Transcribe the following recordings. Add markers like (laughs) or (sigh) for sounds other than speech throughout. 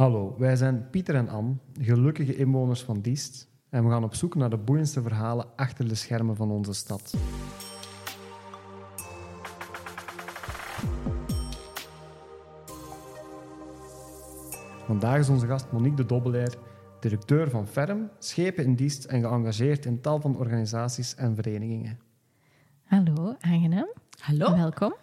Hallo, wij zijn Pieter en Anne, gelukkige inwoners van Diest. En we gaan op zoek naar de boeiendste verhalen achter de schermen van onze stad. Vandaag is onze gast Monique de Dobbelaar, directeur van Ferm, schepen in Diest en geëngageerd in tal van organisaties en verenigingen. Hallo, aangenaam. Hallo. Welkom.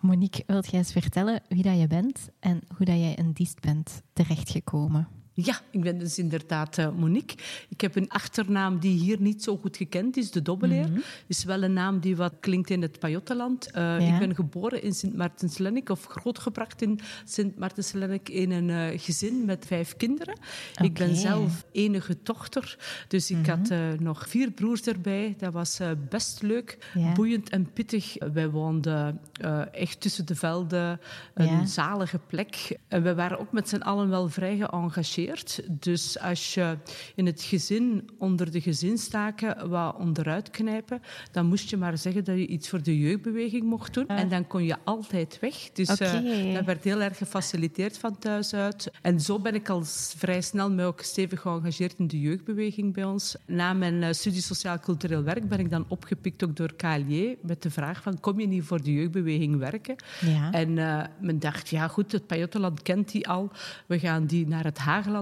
Monique, wilt jij eens vertellen wie dat je bent en hoe dat jij in Diest bent terechtgekomen? Ja, ik ben dus inderdaad uh, Monique. Ik heb een achternaam die hier niet zo goed gekend is, de Dobbeleer. Mm -hmm. is wel een naam die wat klinkt in het Pajottenland. Uh, ja. Ik ben geboren in sint maartens of grootgebracht in sint maartens in een uh, gezin met vijf kinderen. Okay. Ik ben zelf enige dochter, dus ik mm -hmm. had nog vier broers erbij. Dat was best leuk, ja. boeiend en pittig. Wij woonden echt tussen de velden, een ja. zalige plek. En we waren ook met z'n allen wel vrij geëngageerd. Dus als je in het gezin onder de gezinstaken wat onderuit knijpen, dan moest je maar zeggen dat je iets voor de jeugdbeweging mocht doen. En dan kon je altijd weg. Dus okay. uh, dat werd heel erg gefaciliteerd van thuis uit. En zo ben ik al vrij snel mij ook stevig geëngageerd in de jeugdbeweging bij ons. Na mijn uh, studie sociaal-cultureel werk ben ik dan opgepikt ook door KLJ met de vraag van kom je niet voor de jeugdbeweging werken? Ja. En uh, men dacht, ja goed, het Pajottenland kent die al. We gaan die naar het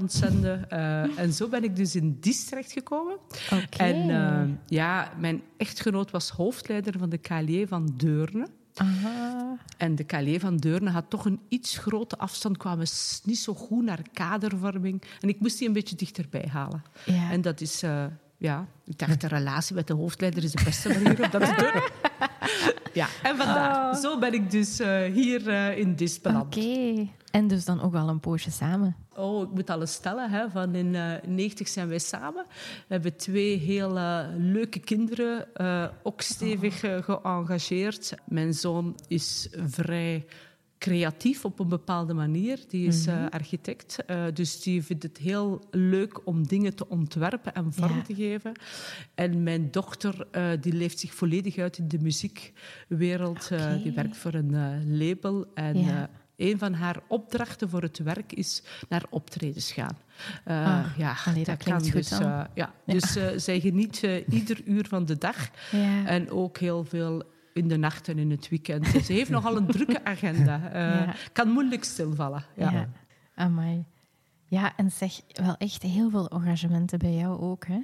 Zenden. Uh, en zo ben ik dus in Diest terechtgekomen. Okay. En uh, ja, mijn echtgenoot was hoofdleider van de KLJ van Deurne. Aha. En de KLJ van Deurne had toch een iets grote afstand, kwamen niet zo goed naar kadervorming. En ik moest die een beetje dichterbij halen. Ja. En dat is... Uh, ja, ik dacht, de relatie met de hoofdleider is de beste manier om dat te doen. (laughs) ja, en vandaar. Oh. Zo ben ik dus uh, hier uh, in Dis beland. Oké. Okay. En dus dan ook al een poosje samen. Oh, ik moet alles stellen. Hè. Van in uh, 90 zijn wij samen. We hebben twee heel uh, leuke kinderen, uh, ook stevig geëngageerd. Mijn zoon is vrij creatief op een bepaalde manier. Die is mm -hmm. architect, dus die vindt het heel leuk om dingen te ontwerpen en vorm ja. te geven. En mijn dochter die leeft zich volledig uit in de muziekwereld. Okay. die werkt voor een label en... Ja een van haar opdrachten voor het werk is naar optredens gaan. Uh, ah, ja, allee, dat, dat kan dus. Uh, ja. ja. Dus uh, zij geniet ieder uur van de dag. Ja. En ook heel veel in de nacht en in het weekend. Dus ze heeft nogal een (laughs) drukke agenda. ja. Kan moeilijk stilvallen. Ja. ja. Amai. Ja, en zeg, wel echt heel veel engagementen bij jou ook, hè?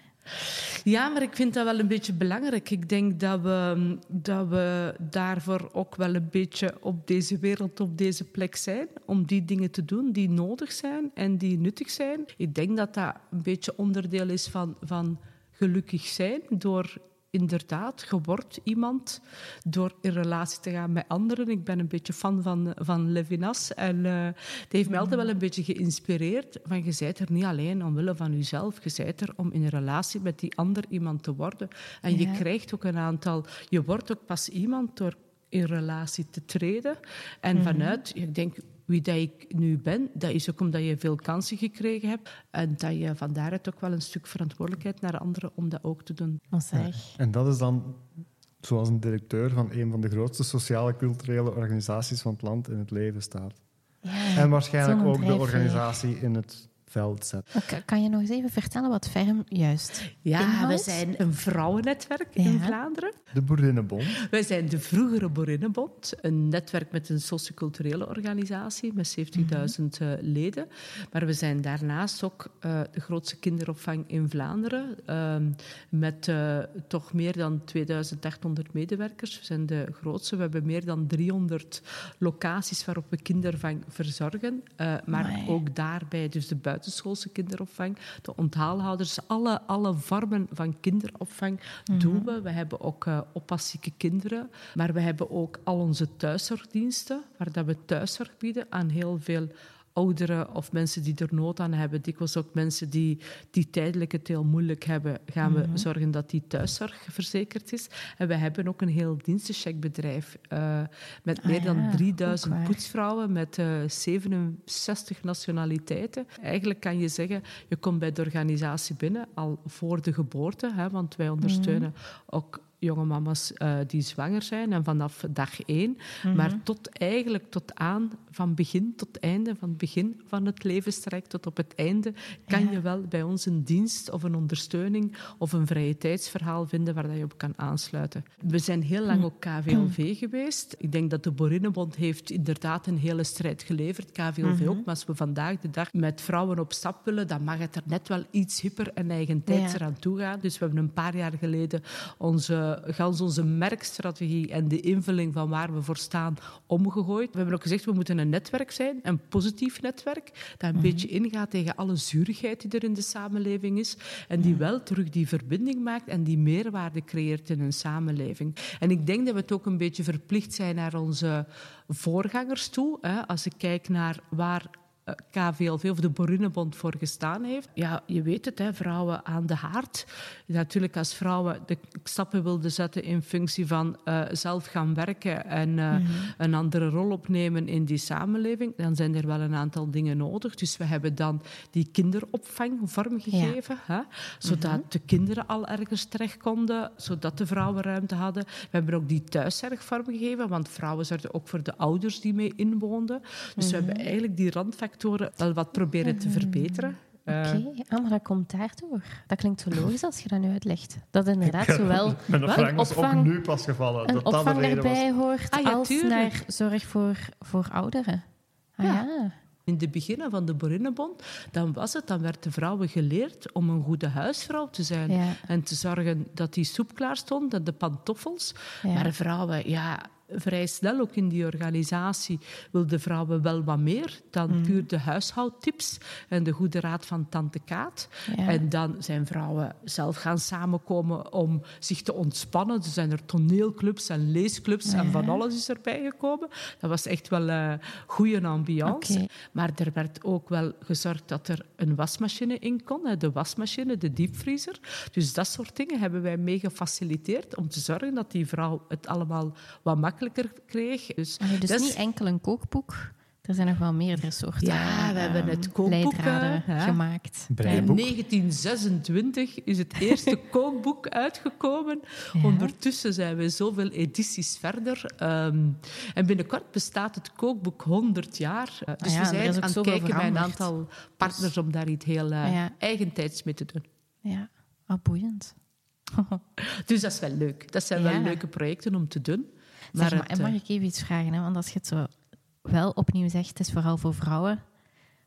Ja, maar ik vind dat wel een beetje belangrijk. Ik denk dat we, dat we daarvoor ook wel een beetje op deze wereld, op deze plek zijn. Om die dingen te doen die nodig zijn en die nuttig zijn. Ik denk dat dat een beetje onderdeel is van, van gelukkig zijn door inderdaad, je wordt iemand door in relatie te gaan met anderen. Ik ben een beetje fan van, van Levinas. En uh, die heeft mij altijd wel een beetje geïnspireerd. Van, je bent er niet alleen omwille van jezelf. Je bent er om in een relatie met die ander iemand te worden. En je krijgt ook een aantal... Je wordt ook pas iemand door in relatie te treden. En vanuit, ik denk, wie dat ik nu ben, dat is ook omdat je veel kansen gekregen hebt. En dat je van daaruit ook wel een stuk verantwoordelijkheid naar anderen om dat ook te doen. Oh. En dat is dan, zoals een directeur van een van de grootste sociale culturele organisaties van het land in het leven staat. Ja, En waarschijnlijk ook de organisatie in het veld Kan je nog eens even vertellen wat Ferm juist Ja, inhoudt? we zijn een vrouwennetwerk in. Vlaanderen. De Boerinnenbond. Wij zijn de vroegere Boerinnenbond, een netwerk met een socioculturele organisatie met 70.000 eh, leden. Maar we zijn daarnaast ook eh, de grootste kinderopvang in Vlaanderen, ehm, met eh, toch meer dan 2800 medewerkers. We zijn de grootste. We hebben meer dan 300 locaties waarop we kindervang verzorgen. Eh, maar Amai. ook daarbij dus de buitenschoolse kinderopvang, de onthaalhouders, alle, alle vormen van kinderopvang doen we. We hebben ook uh, oppassieke kinderen, maar we hebben ook al onze thuiszorgdiensten, waar dat we thuiszorg bieden aan heel veel ouderen of mensen die er nood aan hebben. Dikwijls ook mensen die, die tijdelijk het heel moeilijk hebben, gaan we zorgen dat die thuiszorg verzekerd is. En we hebben ook een heel dienstencheckbedrijf uh, met Ah meer dan ja, 3000 ook waar. poetsvrouwen met uh, 67 nationaliteiten. Eigenlijk kan je zeggen, je komt bij de organisatie binnen al voor de geboorte, hè, want wij ondersteunen ook jonge mama's uh, die zwanger zijn en vanaf dag één. Mhm. Maar tot eigenlijk tot aan, van begin tot einde, van het begin van het levenstraject tot op het einde, kan je wel bij ons een dienst of een ondersteuning of een vrije tijdsverhaal vinden waar je op kan aansluiten. We zijn heel lang ook KVLV geweest. Ik denk dat de Borinnenbond heeft inderdaad een hele strijd geleverd, KVLV mhm. ook. Maar als we vandaag de dag met vrouwen op stap willen, dan mag het er net wel iets hipper en eigen tijds eraan toe gaan. Dus we hebben een paar jaar geleden onze, gans onze merkstrategie en de invulling van waar we voor staan omgegooid. We hebben ook gezegd, we moeten een netwerk zijn, een positief netwerk, dat een mhm. beetje ingaat tegen alle zuurigheid die er in de samenleving is en die wel terug die verbinding maakt en die meerwaarde creëert in een samenleving. En ik denk dat we het ook een beetje verplicht zijn naar onze voorgangers toe. Hè. Als ik kijk naar waar KVLV of de Borinnenbond voor gestaan heeft. Ja, je weet het, hè, vrouwen aan de haard. Natuurlijk, als vrouwen de stappen wilden zetten in functie van uh, zelf gaan werken en uh, mm -hmm. een andere rol opnemen in die samenleving, dan zijn er wel een aantal dingen nodig. Dus we hebben dan die kinderopvang vormgegeven, ja. hè, zodat mm -hmm. de kinderen al ergens terecht konden, zodat de vrouwen ruimte hadden. We hebben ook die thuiszorg vormgegeven, want vrouwen zorgden ook voor de ouders die mee inwoonden. Dus mm -hmm. we hebben mhm. eigenlijk die randfactoren factoren wel wat proberen te verbeteren. Oké, okay. ah, maar dat komt daardoor. Dat klinkt zo logisch als je dat nu uitlegt. Dat inderdaad zowel Mijn vraag was ook nu pas gevallen. Een dat opvang dat erbij hoort ah, ja, als naar zorg voor, voor ouderen. Ah, ja. ja. In de beginnen van de Borinnenbond, dan was het, dan werd de vrouwen geleerd om een goede huisvrouw te zijn. Ja. En te zorgen dat die soep klaar stond, dat de pantoffels. Ja. Maar vrouwen, ja, vrij snel ook in die organisatie wilden vrouwen wel wat meer dan mm. puur de huishoudtips en de goede raad van tante Kaat. En dan zijn vrouwen zelf gaan samenkomen om zich te ontspannen. Er zijn er toneelclubs en leesclubs en van alles is erbij gekomen. Dat was echt wel een goede ambiance. Maar er werd ook wel gezorgd dat er een wasmachine in kon. De wasmachine, de diepvriezer. Dus dat soort dingen hebben wij mee gefaciliteerd om te zorgen dat die vrouw het allemaal wat makkelijker kreeg. Dus, ah, dus niet enkel een kookboek. Er zijn nog wel meerdere soorten. Ja, we hebben het kookboek gemaakt. In 1926 is het eerste (laughs) kookboek uitgekomen. Ondertussen zijn we zoveel edities verder. Um, en binnenkort bestaat het kookboek 100 jaar. Uh, dus ah we zijn aan het kijken bij een aantal partners om daar iets heel uh, eigentijds mee te doen. Ja, oh, boeiend. (laughs) dus dat is wel leuk. Dat zijn wel leuke projecten om te doen. Maar, zeg, maar mag eh, ik even iets vragen? Hè? Want als je het zo wel opnieuw zegt, het is vooral voor vrouwen.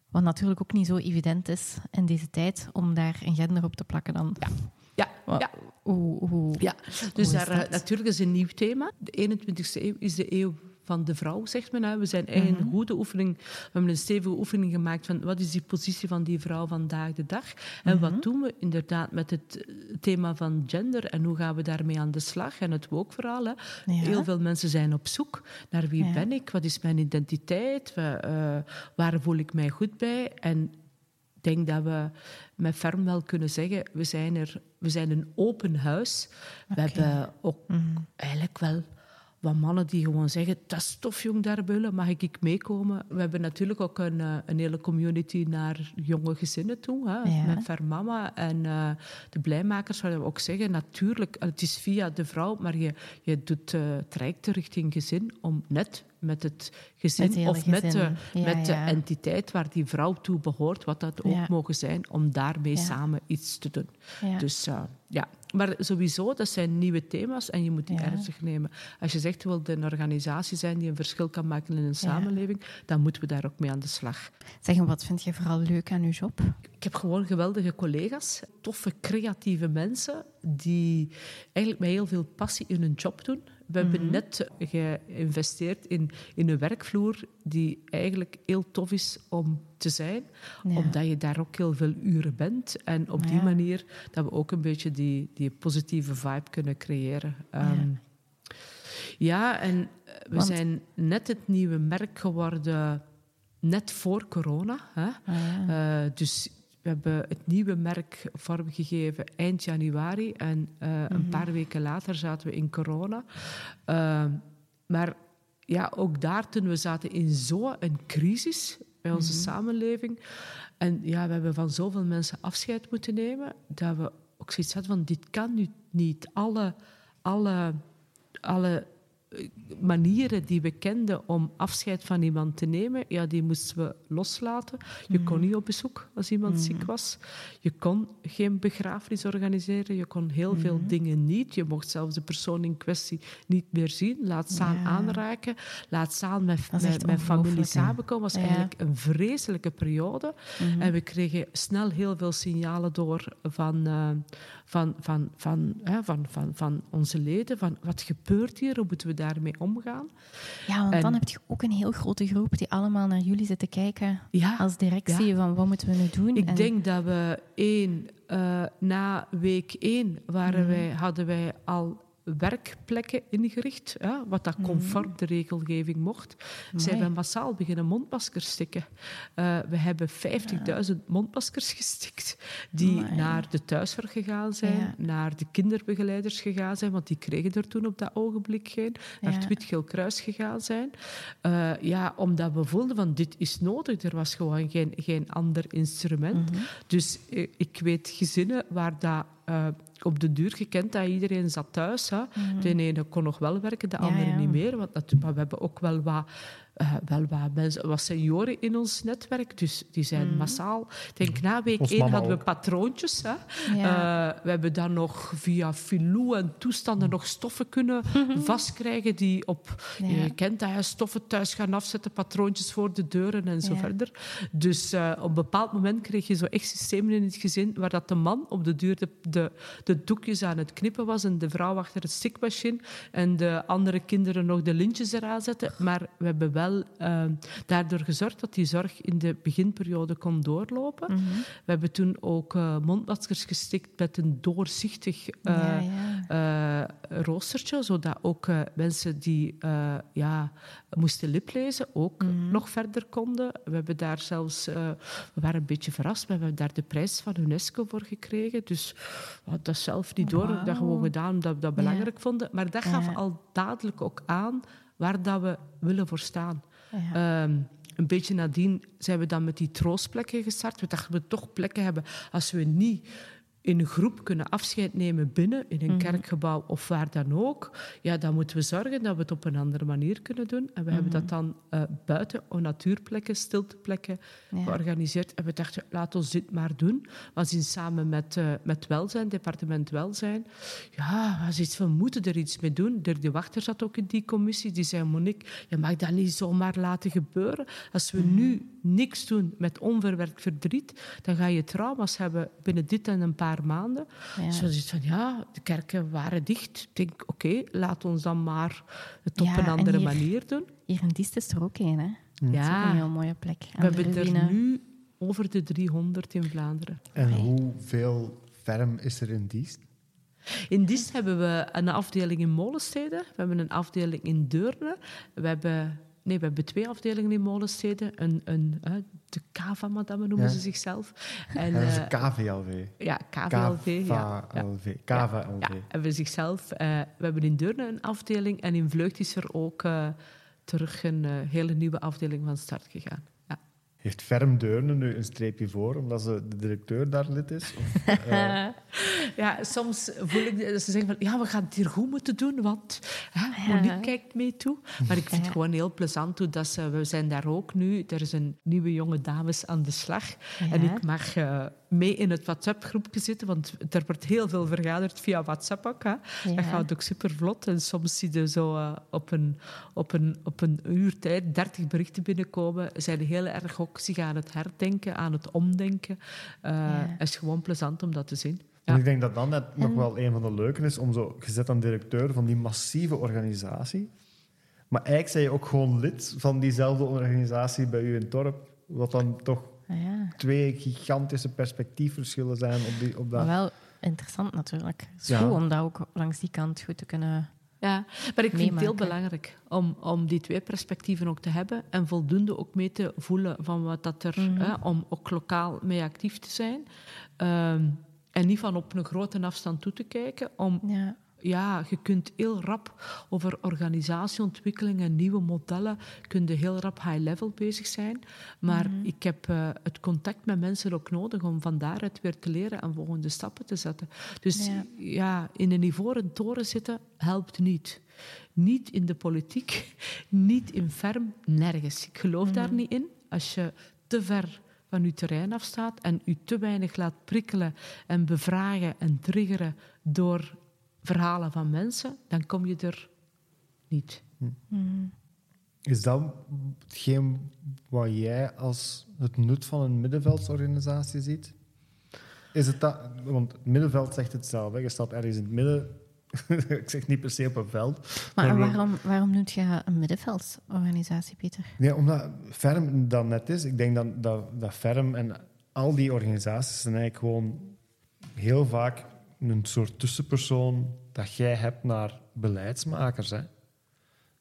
Wat natuurlijk ook niet zo evident is in deze tijd om daar een gender op te plakken dan. Ja. Ja, ja. Hoe, hoe, ja. dus daar, uh, natuurlijk is een nieuw thema. De 21ste eeuw is de eeuw van de vrouw, zegt men. We zijn een mhm. goede oefening. We hebben een stevige oefening gemaakt van wat is die positie van die vrouw vandaag de dag. En wat mhm. doen we inderdaad met het thema van gender en hoe gaan we daarmee aan de slag? En het woke-verhaal. Ja. Heel veel mensen zijn op zoek naar wie ben ik, wat is mijn identiteit, uh, waar voel ik mij goed bij. En ik denk dat we met ferm wel kunnen zeggen, we zijn, er, we zijn een open huis. We hebben ook mhm. eigenlijk wel wat mannen die gewoon zeggen, dat is tof jong daar mag ik meekomen? We hebben natuurlijk ook een, eh, een hele community naar jonge gezinnen toe, hè, met Vermama en uh, de blijmakers, waar we ook zeggen, natuurlijk, het is via de vrouw, maar je, je doet uh, trajecten richting gezin om net met het gezin of met, de, met de entiteit waar die vrouw toe behoort, wat dat ook mogen zijn, om daarmee samen iets te doen. Dus uh, ja, maar sowieso, dat zijn nieuwe thema's en je moet die ernstig nemen. Als je zegt, je wilt een organisatie zijn die een verschil kan maken in een samenleving, dan moeten we daar ook mee aan de slag. Zeg, wat vind je vooral leuk aan je job? Ik heb gewoon geweldige collega's, toffe, creatieve mensen die eigenlijk met heel veel passie in hun job doen. We hebben mhm. net geïnvesteerd in, in een werkvloer die eigenlijk heel tof is om te zijn, omdat je daar ook heel veel uren bent. En op die manier dat we ook een beetje die, die positieve vibe kunnen creëren. Ja, um, ja en eh, we zijn net het nieuwe merk geworden, net voor corona. Hè? Ah, uh, dus we hebben het nieuwe merk vormgegeven eind januari en uh, een mhm. paar weken later zaten we in corona. Uh, maar ja, ook daar toen we zaten in zo'n crisis bij onze mm -hmm. samenleving. En ja, we hebben van zoveel mensen afscheid moeten nemen, dat we ook zoiets hadden van dit kan nu niet. Alle alle, alle manieren die we kenden om afscheid van iemand te nemen, ja, die moesten we loslaten. Je kon niet op bezoek als iemand ziek was. Je kon geen begrafenis organiseren. Je kon heel veel dingen niet. Je mocht zelfs de persoon in kwestie niet meer zien. Laat staan aanraken. Laat staan met, met, familie samenkomen. was eigenlijk een vreselijke periode. En we kregen snel heel veel signalen door van, uh, van, van, van, hè, van, van, van onze leden. Van wat gebeurt hier? Hoe moeten we daarmee omgaan? Ja, want dan heb je ook een heel grote groep die allemaal naar jullie zitten kijken als directie. Van wat moeten we nu doen? Ik denk dat we één, uh, na week één waren mm. wij, hadden wij al werkplekken ingericht, hè, wat dat conform de regelgeving mocht. Mooi. Zijn we massaal beginnen mondmaskers stikken. Uh, we hebben 50.000 mondmaskers gestikt die naar de thuiszorg gegaan zijn, ja. naar de kinderbegeleiders gegaan zijn, want die kregen er toen op dat ogenblik geen, naar ja. het Wit-Geel Kruis gegaan zijn. Uh, ja, omdat we voelden van dit is nodig. Er was gewoon geen, geen ander instrument. Mm -hmm. Dus uh, ik weet gezinnen waar dat uh, op de duur gekend dat iedereen zat thuis. Hè. Mm. De ene kon nog wel werken, de andere ja, ja. niet meer. Want dat, maar we hebben ook wel wat, uh, wel wat, mensen, wat senioren in ons netwerk. Dus die zijn mm. massaal. Ik denk, na week Ons één hadden ook. we patroontjes. Hè. Ja. Uh, we hebben dan nog via filou en toestanden nog stoffen kunnen mm-hmm. vastkrijgen die op... Je kent dat, je stoffen thuis gaan afzetten, patroontjes voor de deuren en zo verder. Dus op een bepaald moment kreeg je zo echt systemen in het gezin waar dat de man op de duur de, de de doekjes aan het knippen was en de vrouw achter het stikmachine en de andere kinderen nog de lintjes eraan zetten. Maar we hebben wel uh, daardoor gezorgd dat die zorg in de beginperiode kon doorlopen. Mm -hmm. We hebben toen ook uh, mondmaskers gestikt met een doorzichtig ja, ja. roostertje, zodat ook mensen die ja, moesten liplezen ook mm -hmm. nog verder konden. We hebben daar zelfs, we waren een beetje verrast, we hebben daar de prijs van UNESCO voor gekregen. Dus had dat zelf niet door. Wow. Dat gewoon gedaan omdat we dat belangrijk ja. vonden. Maar dat gaf ja. al dadelijk ook aan waar dat we willen voor staan. Ja. Um, een beetje nadien zijn we dan met die troostplekken gestart. We dachten we toch plekken hebben als we niet in een groep kunnen afscheid nemen binnen, in een mm -hmm. kerkgebouw of waar dan ook, ja, dan moeten we zorgen dat we het op een andere manier kunnen doen. En we mm -hmm. hebben dat dan uh, buiten op natuurplekken, stilteplekken ja. georganiseerd. En we dachten, laat ons dit maar doen. We zien samen met, uh, met Welzijn, departement Welzijn, ja, we iets van, we moeten er iets mee doen. Dirk de Wachter zat ook in die commissie. Die zei, Monique, je mag dat niet zomaar laten gebeuren. Als we mm -hmm. nu niks doen met onverwerkt verdriet, dan ga je trauma's hebben binnen dit en een paar maanden. Ja. Dus we van, ja, de kerken waren dicht. Ik denk, oké, okay, laat ons dan maar het op ja, een andere hier, manier doen. Hier in Diest is er ook een, hè? Ja. Dat is ook een heel mooie plek. We hebben er nu over de 300 in Vlaanderen. En okay. hoeveel ferm is er in Diest? In Diest hebben we een afdeling in Molenstede. We hebben een afdeling in Deurne. We hebben Nee, we hebben twee afdelingen in Molenstede. Een, een, de Kava-madame noemen ja. ze zichzelf. En, ja, dat is KVLV. Ja, KVLV. KVLV. Ja. KVLV. Ja, hebben zichzelf. Uh, we hebben in Deurne een afdeling en in Vleugd is er ook uh, terug een hele nieuwe afdeling van start gegaan. Heeft Ferm Deurne nu een streepje voor, omdat ze de directeur daar lid is? Of, uh... (laughs) ja, soms voel ik dat ze zeggen van, ja, we gaan het hier goed moeten doen, want hè, Monique kijkt mee toe. Maar ik vind het gewoon heel plezant hoe dat ze, we zijn daar ook nu, er is een nieuwe jonge dames aan de slag. Ja. En ik mag uh, mee in het WhatsApp-groepje zitten, want er wordt heel veel vergaderd via WhatsApp ook. Hè. Ja. Dat gaat ook super vlot. En soms zie je zo uh, op, een, op, een, op een uur tijd 30 berichten binnenkomen. Zijn heel erg ook zich aan het herdenken, aan het omdenken. Uh, ja. Is gewoon plezant om dat te zien. Ja. En ik denk dat dan net en... nog wel een van de leuke is om zo gezet aan directeur van die massieve organisatie. Maar eigenlijk zijn je ook gewoon lid van diezelfde organisatie bij u in het dorp. Wat dan toch ja. twee gigantische perspectiefverschillen zijn op, die, op dat. Maar wel interessant natuurlijk. Het is ja. goed om dat ook langs die kant goed te kunnen ja, maar ik vind het heel belangrijk om, om die twee perspectieven ook te hebben en voldoende ook mee te voelen van wat dat er, mm -hmm. hè, om ook lokaal mee actief te zijn. Um, en niet van op een grote afstand toe te kijken, om ja. Ja, je kunt heel rap over organisatieontwikkeling en nieuwe modellen, kun je heel rap high-level bezig zijn. Maar mhm. ik heb uh, het contact met mensen ook nodig om van daaruit weer te leren en volgende stappen te zetten. Dus ja, in een ivoren toren zitten helpt niet. Niet in de politiek, (laughs) niet in ferm, nergens. Ik geloof daar mhm. niet in. Als je te ver van je terrein afstaat en u te weinig laat prikkelen en bevragen en triggeren door verhalen van mensen, dan kom je er niet. Hmm. Is dat hetgeen wat jij als het nut van een middenveldsorganisatie ziet? Is het dat, want het middenveld zegt het zelf. Hè? Je staat ergens in het midden. (laughs) ik zeg niet per se op een veld. Maar, waarom, waarom noemt je een middenveldsorganisatie, Pieter? Ja, omdat Ferm dan net is. Ik denk dat, dat, dat Ferm en al die organisaties zijn eigenlijk gewoon heel vaak een soort tussenpersoon dat jij hebt naar beleidsmakers. Hè.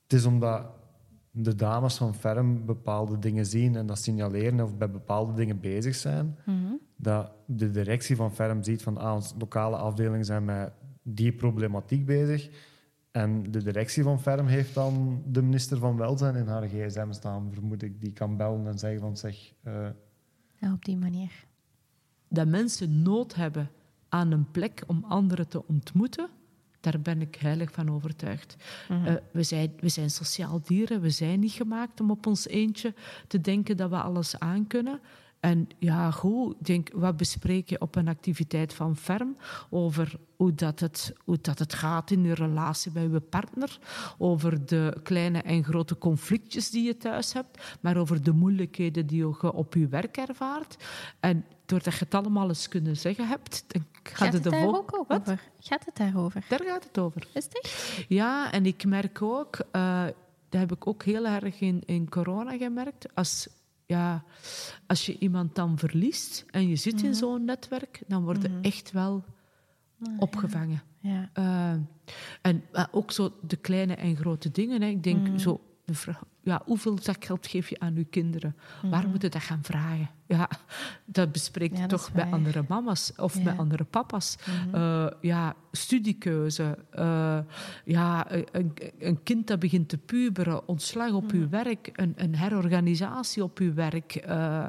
Het is omdat de dames van Ferm bepaalde dingen zien en dat signaleren of bij bepaalde dingen bezig zijn, mhm. dat de directie van Ferm ziet van ah, onze lokale afdelingen zijn met die problematiek bezig. En de directie van Ferm heeft dan de minister van Welzijn in haar gsm staan, vermoed ik. Die kan bellen en zeggen van zeg... Uh... Ja, op die manier. Dat mensen nood hebben aan een plek om anderen te ontmoeten, daar ben ik heilig van overtuigd. Mhm. Eh, we, zijn, we zijn sociaal dieren, we zijn niet gemaakt om op ons eentje te denken dat we alles aankunnen. En ja, goed, denk, wat bespreek je op een activiteit van Ferm over hoe dat, het, hoe dat het gaat in je relatie met je partner, over de kleine en grote conflictjes die je thuis hebt, maar over de moeilijkheden die je op je werk ervaart. En doordat je het allemaal eens kunnen zeggen hebt, dan gaat, gaat het, het daar ook over? Gaat het daarover? Daar gaat het over. Is het Ja, en ik merk ook, uh, dat heb ik ook heel erg in, in corona gemerkt, als ja, als je iemand dan verliest en je zit in mhm. zo'n netwerk, dan word je mhm. echt wel ah, opgevangen. Ja. Uh, en ook zo de kleine en grote dingen. Hè. Ik denk mhm. zo ja, hoeveel zakgeld geef je aan je kinderen? Waar mhm. moeten dat gaan vragen? Ja, dat bespreekt je toch bij andere mama's of met andere papa's. Mm ja, studiekeuze. Uh, ja, een, een, kind dat begint te puberen, ontslag op mm uw werk, een, een, herorganisatie op uw werk. Uh,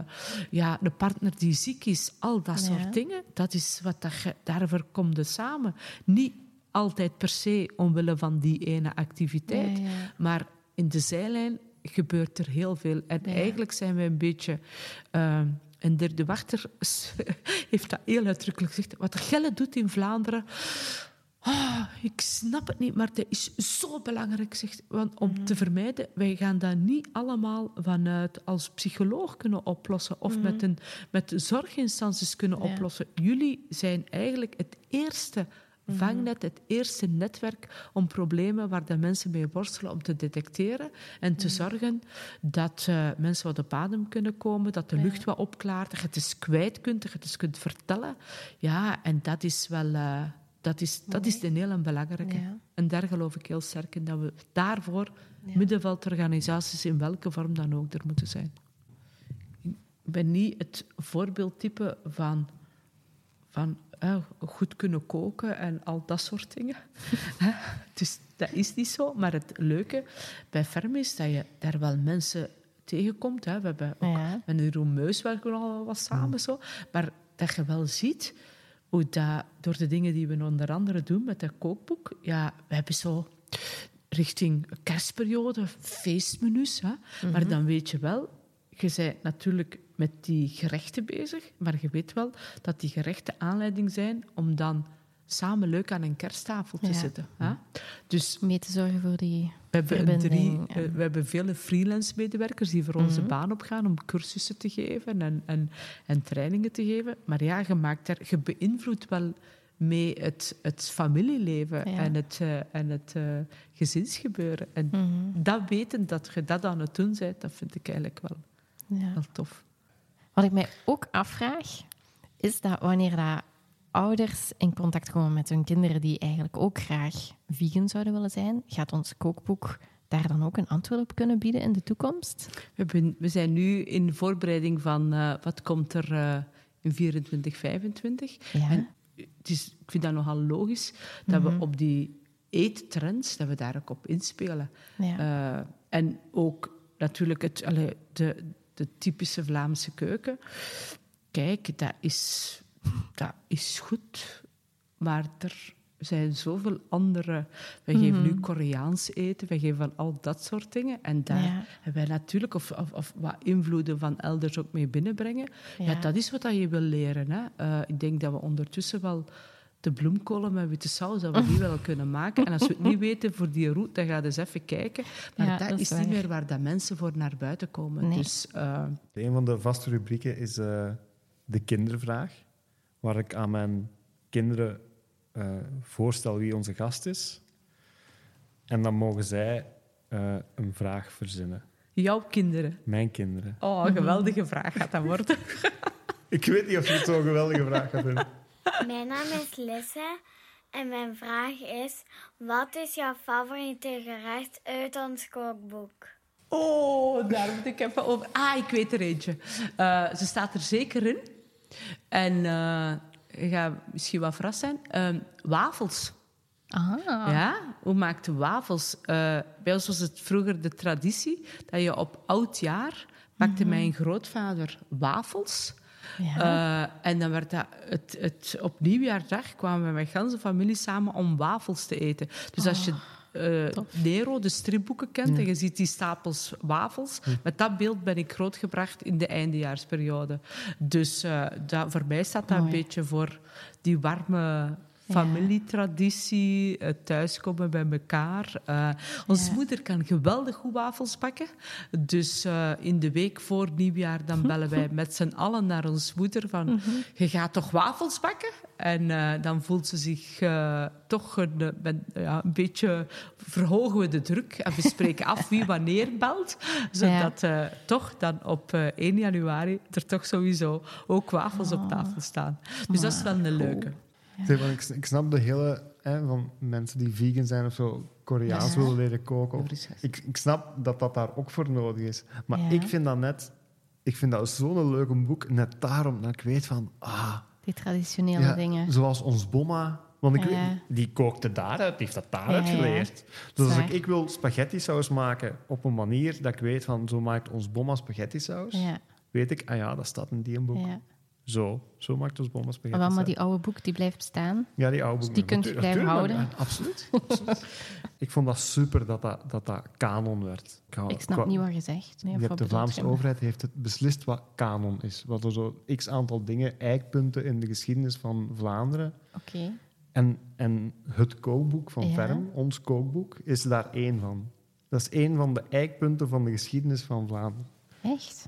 ja, een partner die ziek is, al dat soort dingen. Dat is wat dat je, daarvoor komt het samen. Niet altijd per se omwille van die ene activiteit, maar in de zijlijn gebeurt er heel veel. En eigenlijk zijn we een beetje... Uh, en de, de wachter (laughs) heeft dat heel uitdrukkelijk gezegd. Wat de Gelle doet in Vlaanderen... Oh, ik snap het niet, maar dat is zo belangrijk zegt, want om mhm. te vermijden. Wij gaan dat niet allemaal vanuit als psycholoog kunnen oplossen of mhm. met, een, met zorginstanties kunnen oplossen. Jullie zijn eigenlijk het eerste Vangnet, het eerste netwerk om problemen waar de mensen mee worstelen, om te detecteren en te zorgen dat uh, mensen wat op adem kunnen komen, dat de lucht wat opklaart, dat je het eens kwijt kunt, dat je het eens kunt vertellen. Ja, en dat is wel... Uh, dat is, dat is een heel belangrijke. En daar geloof ik heel sterk in, dat we daarvoor ja. middenveldorganisaties in welke vorm dan ook er moeten zijn. Ik ben niet het voorbeeldtype van, van goed kunnen koken en al dat soort dingen. (laughs) dus dat is niet zo. Maar het leuke bij Ferm is dat je daar wel mensen tegenkomt. Hè. We hebben ook ja. met Jeroen Meus wel al wat samen. Zo. Maar dat je wel ziet hoe dat, door de dingen die we onder andere doen met dat kookboek... Ja, we hebben zo richting kerstperiode feestmenu's. Hè. Maar mhm. dan weet je wel, je bent natuurlijk met die gerechten bezig, maar je weet wel dat die gerechten aanleiding zijn om dan samen leuk aan een kersttafel te zitten. Hè? Dus mee te zorgen voor die we hebben, drie, eh, we hebben vele freelance-medewerkers die voor onze mhm. baan opgaan om cursussen te geven en, en, en trainingen te geven. Maar ja, je, maakt er, je beïnvloedt wel mee het, het familieleven en het, uh, en het uh, gezinsgebeuren. En mhm. dat weten dat je dat aan het doen bent, dat vind ik eigenlijk wel, wel tof. Wat ik mij ook afvraag, is dat wanneer dat ouders in contact komen met hun kinderen die eigenlijk ook graag vegan zouden willen zijn, gaat ons kookboek daar dan ook een antwoord op kunnen bieden in de toekomst? We, we zijn nu in voorbereiding van uh, wat komt er uh, in 24, 25. Ja. En het is, ik vind dat nogal logisch dat we op die eettrends, dat we daar ook op inspelen. Ja. Eh, en ook natuurlijk het, allee, de, de typische Vlaamse keuken. Kijk, dat is, dat is goed, maar er zijn zoveel andere. Wij geven nu Koreaans eten, wij geven van al dat soort dingen. En daar Ja. hebben wij natuurlijk, of, of, of wat invloeden van elders ook mee binnenbrengen. Ja, Ja. dat is wat je wil leren. Hè. Eh, ik denk dat we ondertussen wel de bloemkolen met witte saus, dat we die wel kunnen maken. En als we het niet weten voor die route, dan ga eens even kijken. Maar Ja, dat, dat is niet meer waar dat mensen voor naar buiten komen. Nee. Dus eh, Een van de vaste rubrieken is eh, de kindervraag, waar ik aan mijn kinderen eh, voorstel wie onze gast is. En dan mogen zij eh, een vraag verzinnen. jouw kinderen. Mijn kinderen. Oh, een geweldige vraag gaat dat worden. (laughs) Ik weet niet of je het zo'n geweldige vraag gaat vinden. Mijn naam is Lisse en mijn vraag is: wat is jouw favoriete gerecht uit ons kookboek? Oh, daar moet ik even over. Ah, ik weet er eentje. Eh, ze staat er zeker in. En eh je gaat misschien wel verrast zijn. Ehm, wafels. Ah, Ja, hoe maakt de wafels? Eh, bij ons was het vroeger de traditie dat je op oud jaar pakte mijn grootvader wafels. Ja. Eh, en dan werd dat het, het, op nieuwjaardag kwamen we met ganse familie samen om wafels te eten. Dus als je eh, Nero, de stripboeken kent, en je ziet die stapels wafels, met dat beeld ben ik grootgebracht in de eindejaarsperiode. Dus dat, voor mij staat dat een beetje voor die warme familietraditie, het thuiskomen bij elkaar. Eh, onze Ja. moeder kan geweldig goed wafels bakken. Dus eh, in de week voor nieuwjaar dan (laughs) bellen wij met z'n allen naar ons moeder van... Mhm. Je gaat toch wafels bakken? En eh, dan voelt ze zich eh, toch een, eh, ben- ja, een beetje... Verhogen we de druk en we spreken af wie (laughs) wanneer belt. Zodat eh, toch dan op eh, 1 januari er toch sowieso ook wafels op tafel staan. Dus dat is wel een leuke. Zeg, want ik, ik snap de hele hè, van mensen die vegan zijn of zo, Koreaans willen leren koken. Ik, ik snap dat dat daar ook voor nodig is. Maar ik vind dat net, ik vind dat zo'n leuk boek, net daarom dat ik weet van, ah, Die traditionele dingen. zoals ons bomma. Want ik Ja. die kookte daaruit, die heeft dat daaruit Ja, ja. geleerd. Dus als ik, ik wil spaghetti saus maken op een manier dat ik weet van, zo maakt ons bomma spaghetti saus, weet ik, ah ja, dat staat in die boek. Zo, zo maakt ons Maar spaghetti wel maar saus. die oude boek die blijft staan. Ja, die oude Dus boeken. die kunt je blijven houden. Absoluut. absoluut. (laughs) ik vond dat super dat dat, dat, dat kanon werd. hou- Ik snap qua- niet wat je zegt. Nee, je de Vlaamse je? overheid heeft het beslist wat kanon is. Wat er zo x aantal dingen, eikpunten in de geschiedenis van Vlaanderen. Oké. En, en het kookboek van Ja. Ferm, ons kookboek, is daar één van. Dat is één van de eikpunten van de geschiedenis van Vlaanderen. Echt?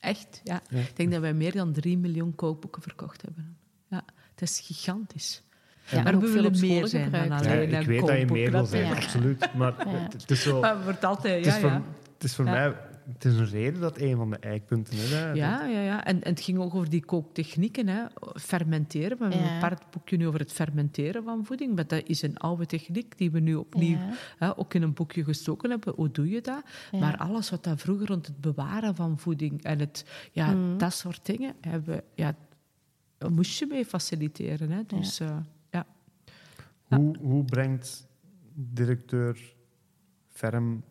Echt, ja. Ja. Ik denk dat wij meer dan 3 miljoen kookboeken verkocht hebben. Ja, het is gigantisch. Ja, maar we willen meer zijn dan alleen Ja, ik weet dat je meer wil zijn, Ja. absoluut. Maar Ja. het, het is zo... Maar het wordt altijd, Het ja, is voor, ja. het is voor Ja. mij... Het is een reden dat een van de eikpunten is. hè. Ja, ja, ja. En, en het ging ook over die kooktechnieken. Hè. Fermenteren. We hebben Ja. een apart boekje nu over het fermenteren van voeding. Maar dat is een oude techniek die we nu opnieuw Ja. hè, ook in een boekje gestoken hebben. Hoe doe je dat? Ja. Maar alles wat dan vroeger rond het bewaren van voeding en het, ja, Mhm. dat soort dingen, hebben, ja, daar moest je mee faciliteren. Hè. Dus ja. ja. Hoe, hoe brengt directeur Ferm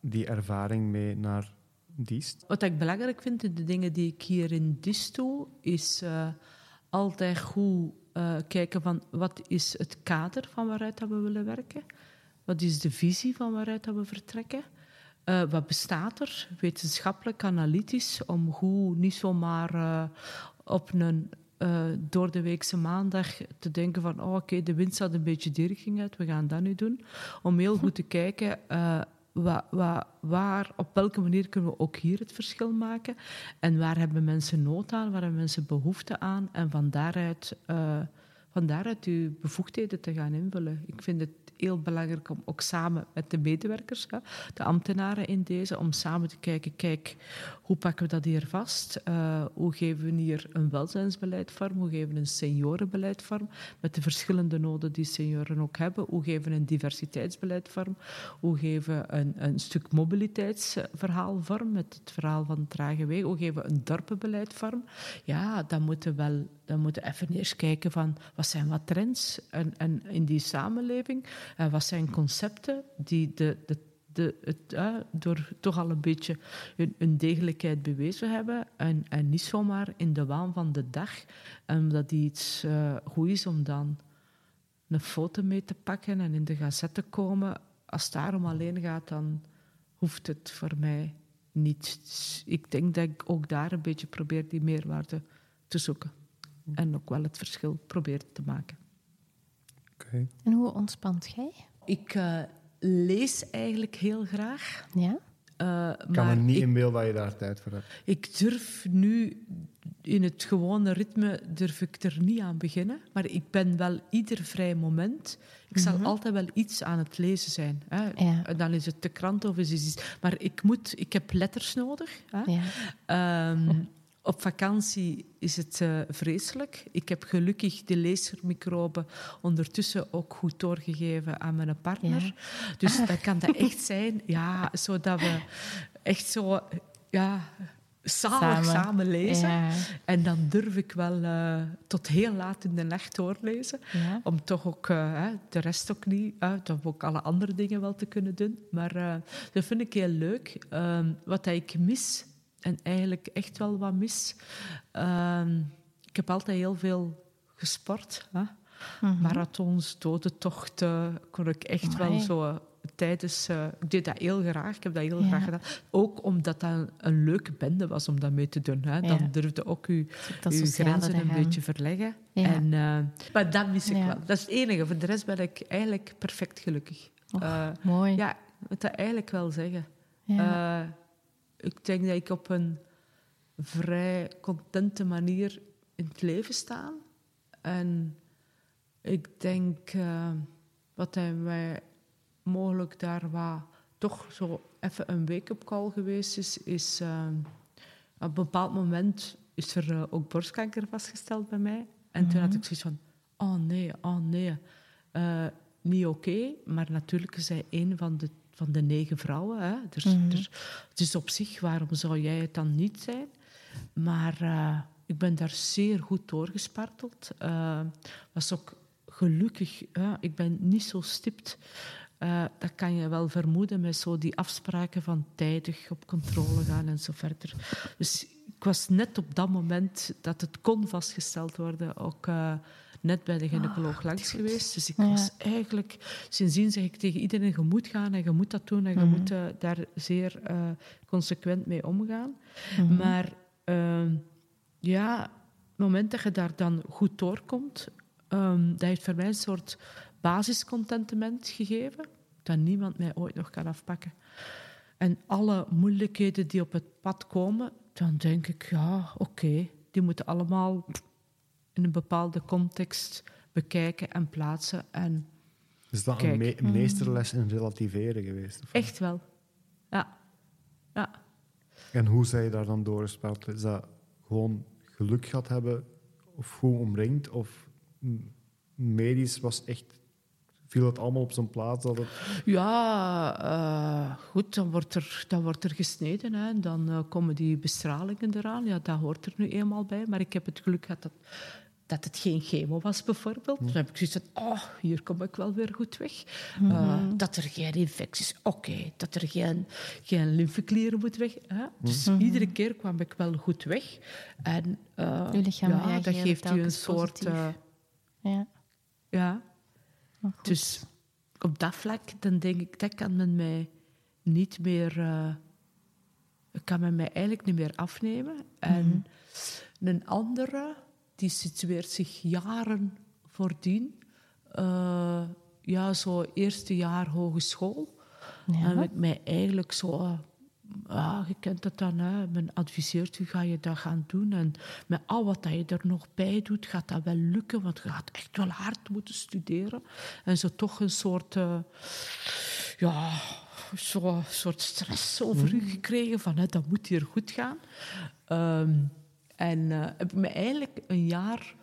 die ervaring mee naar Diest? Wat ik belangrijk vind in de dingen die ik hier in DIS doe, is eh, altijd goed eh, kijken van wat is het kader van waaruit dat we willen werken? Wat is de visie van waaruit dat we vertrekken? Eh, wat bestaat er, wetenschappelijk, analytisch, om goed niet zomaar op een door de weekse maandag te denken van oh, oké, de wind staat een beetje die uit, we gaan dat nu doen. Om heel goed te kijken eh, wa- wa- waar, op welke manier kunnen we ook hier het verschil maken? En waar hebben mensen nood aan, waar hebben mensen behoefte aan? En van daaruit, eh, van daaruit uw bevoegdheden te gaan invullen. Ik vind het heel belangrijk om ook samen met de medewerkers, de ambtenaren in deze, om samen te kijken, kijk, hoe pakken we dat hier vast? Eh, hoe geven we hier een welzijnsbeleid vorm? Hoe geven we een seniorenbeleid vorm? Met de verschillende noden die senioren ook hebben. Hoe geven we een diversiteitsbeleid vorm? Hoe geven we een, een stuk mobiliteitsverhaal vorm? Met het verhaal van trage wegen. Hoe geven we een dorpenbeleid vorm? Ja, dan moeten we wel dan moeten even eerst kijken van wat zijn wat trends en, en in die samenleving? En wat zijn concepten die de, de, de, het, door toch al een beetje hun, degelijkheid bewezen hebben en, en niet zomaar in de waan van de dag, omdat die iets uh, goed is om dan een foto mee te pakken en in de gazette te komen. Als het daarom alleen gaat, dan hoeft het voor mij niet. Ik denk dat ik ook daar een beetje probeer die meerwaarde te zoeken. En ook wel het verschil probeer te maken. Okay. En hoe ontspant jij? Ik uh, lees eigenlijk heel graag. Ja? Uh, ik kan me niet ik, inbeelden dat je daar tijd voor hebt. Ik durf nu in het gewone ritme durf ik er niet aan beginnen. Maar ik ben wel ieder vrij moment. Ik zal mhm. altijd wel iets aan het lezen zijn. Hè. Ja. Dan is het de krant of is iets. Maar ik, moet, ik heb letters nodig. Hè. Ja. Um, op vakantie is het uh, vreselijk. Ik heb gelukkig de leesmicroben ondertussen ook goed doorgegeven aan mijn partner. Dus dat kan dat (laughs) echt zijn, ja, zodat we echt zo ja, samen, samen lezen. En dan durf ik wel uh, tot heel laat in de nacht doorlezen. Ja. Om toch ook uh, de rest ook niet, uh, toch ook alle andere dingen wel te kunnen doen. Maar dat vind ik heel leuk. Ehm, wat ik mis en eigenlijk echt wel wat mis. Uh, ik heb altijd heel veel gesport. Hè? Mm-hmm. Marathons, dodentochten, kon ik echt wel zo tijdens... Uh, ik deed dat heel graag, ik heb dat heel graag gedaan. Ook omdat dat een, leuke bende was om dat mee te doen. Hè. Dan durfde ook uw, uw grenzen een beetje verleggen. En, uh, maar dat mis ik wel. Dat is het enige. Voor de rest ben ik eigenlijk perfect gelukkig. Mooi. Ja, ik moet dat eigenlijk wel zeggen. Ja ik denk dat ik op een vrij contente manier in het leven sta. En ik denk uh, wat hij mij mogelijk daar wat toch zo even een wake-up call geweest is, is uh, op een bepaald moment is er uh, ook borstkanker vastgesteld bij mij. En toen had ik zoiets van, oh nee, oh nee, niet oké. Maar natuurlijk is hij een van de van de negen vrouwen. Hè. Dus, dus, dus op zich, waarom zou jij het dan niet zijn? Maar uh, ik ben daar zeer goed doorgesparteld. Uh, was ook gelukkig, uh, ik ben niet zo stipt. Uh, dat kan je wel vermoeden met zo die afspraken van tijdig op controle gaan en zo verder. Dus ik was net op dat moment dat het kon vastgesteld worden ook net bij de gynaecoloog oh, langs geweest. Dus ik was eigenlijk... Sindsdien zeg ik tegen iedereen, je moet gaan en je moet dat doen en je mhm. moet uh, daar zeer uh, consequent mee omgaan. Mhm. Maar uh, ja, het moment dat je daar dan goed doorkomt, um, dat heeft voor mij een soort basiscontentement gegeven, dat niemand mij ooit nog kan afpakken. En alle moeilijkheden die op het pad komen, dan denk ik, ja, oké, die moeten allemaal in een bepaalde context bekijken en plaatsen. En is dat een me meesterles in relativeren geweest? Of Echt wel, ja. ja. En hoe zij je daar dan doorgespeld? Is dat gewoon geluk gehad hebben of goed omringd? Of medisch was echt viel het allemaal op zijn plaats? Dat het... Ja, uh, goed, dan wordt er, dan wordt er gesneden. Hè. En dan uh, komen die bestralingen eraan. Ja, dat hoort er nu eenmaal bij. Maar ik heb het geluk gehad dat dat het geen chemo was, bijvoorbeeld. Dan heb ik gezegd, oh, hier kom ik wel weer goed weg. Mm -hmm. dat er geen infecties, oké. Dat er geen, geen lymfeklieren moet weg. Hè? Dus mm -hmm. iedere keer kwam ik wel goed weg. En uh, ja, dat geeft je een soort... Uh, ja. Ja. Dus op dat vlak, dan denk ik, dat kan men mij niet meer... Uh, kan men mij eigenlijk niet meer afnemen. En mm -hmm. een andere die situeert zich jaren voordien. Uh, ja, zo eerste jaar hogeschool. Ja. En ik mij eigenlijk zo... Uh, je kent dat dan, hè. men adviseert u, ga je dat gaan doen. En met al wat dat je er nog bij doet, gaat dat wel lukken. Want je gaat echt wel hard moeten studeren. En zo toch een soort... Uh, ja, zo'n soort stress over u mm. gekregen. Van, hè, dat moet hier goed gaan. Um, en uh, heb ik me eigenlijk een jaar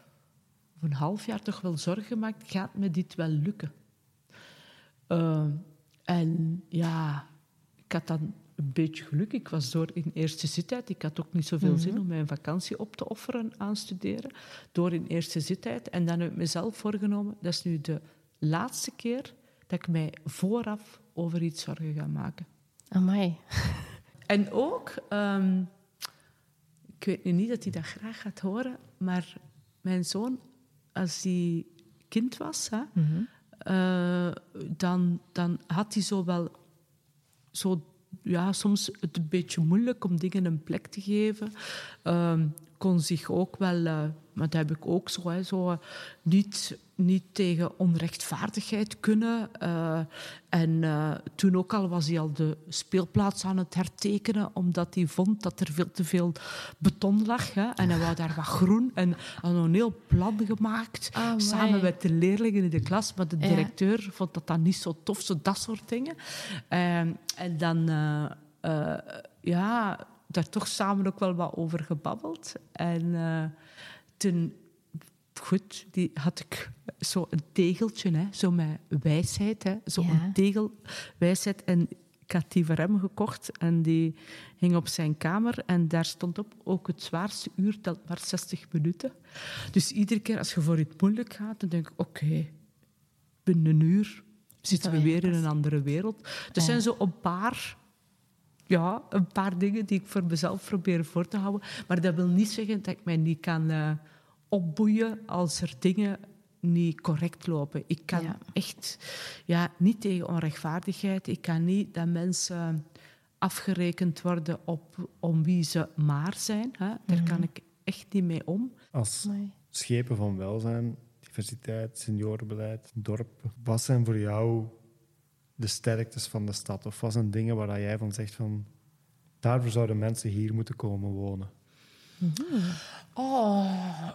of een half jaar toch wel zorgen gemaakt, gaat me dit wel lukken? Uh, en ja, ik had dan een beetje geluk. Ik was door in eerste zittijd. Ik had ook niet zoveel mm zin mhm. om mijn vakantie op te offeren aan studeren. Door in eerste zittijd. En dan heb ik mezelf voorgenomen, dat is nu de laatste keer dat ik mij vooraf over iets zorgen ga maken. Amai. En ook, ehm, ik weet nu niet dat hij dat graag gaat horen, maar mijn zoon, als hij kind was, hè, mhm. eh, dan, dan had hij zo wel zo, ja, soms het een beetje moeilijk om dingen een plek te geven. Um, kon zich ook wel, uh, maar dat heb ik ook zo, hè, zo niet, niet tegen onrechtvaardigheid kunnen. Uh, en toen ook al was hij al de speelplaats aan het hertekenen, omdat hij vond dat er veel te veel beton lag. Hè, en hij wou daar wat groen en had een heel plan gemaakt, oh, samen met de leerlingen in de klas. Maar de directeur vond dat dan niet zo tof, zo dat soort dingen. Ehm, en dan, ja daar toch samen ook wel wat over gebabbeld. En uh, toen, goed, die had ik zo een tegeltje, hè, zo met wijsheid, hè, zo een tegel wijsheid. En ik had die voor hem gekocht en die hing op zijn kamer. En daar stond op, ook het zwaarste uur telt maar 60 minuten. Dus iedere keer als je voor iets moeilijk gaat, dan denk ik, oké, binnen een uur zitten we weer in een andere wereld. Er dus zijn zo een paar ja, een paar dingen die ik voor mezelf probeer voor te houden. Maar dat wil niet zeggen dat ik mij niet kan uh, opboeien als er dingen niet correct lopen. Ik kan echt ja, niet tegen onrechtvaardigheid. Ik kan niet dat mensen afgerekend worden op om wie ze maar zijn. Hè. Daar kan mhm. ik echt niet mee om. Als schepen van welzijn, diversiteit, seniorenbeleid, dorp, wat zijn voor jou de sterktes van de stad? Of wat zijn dingen waar jij van zegt van daarvoor zouden mensen hier moeten komen wonen? Mm Oh,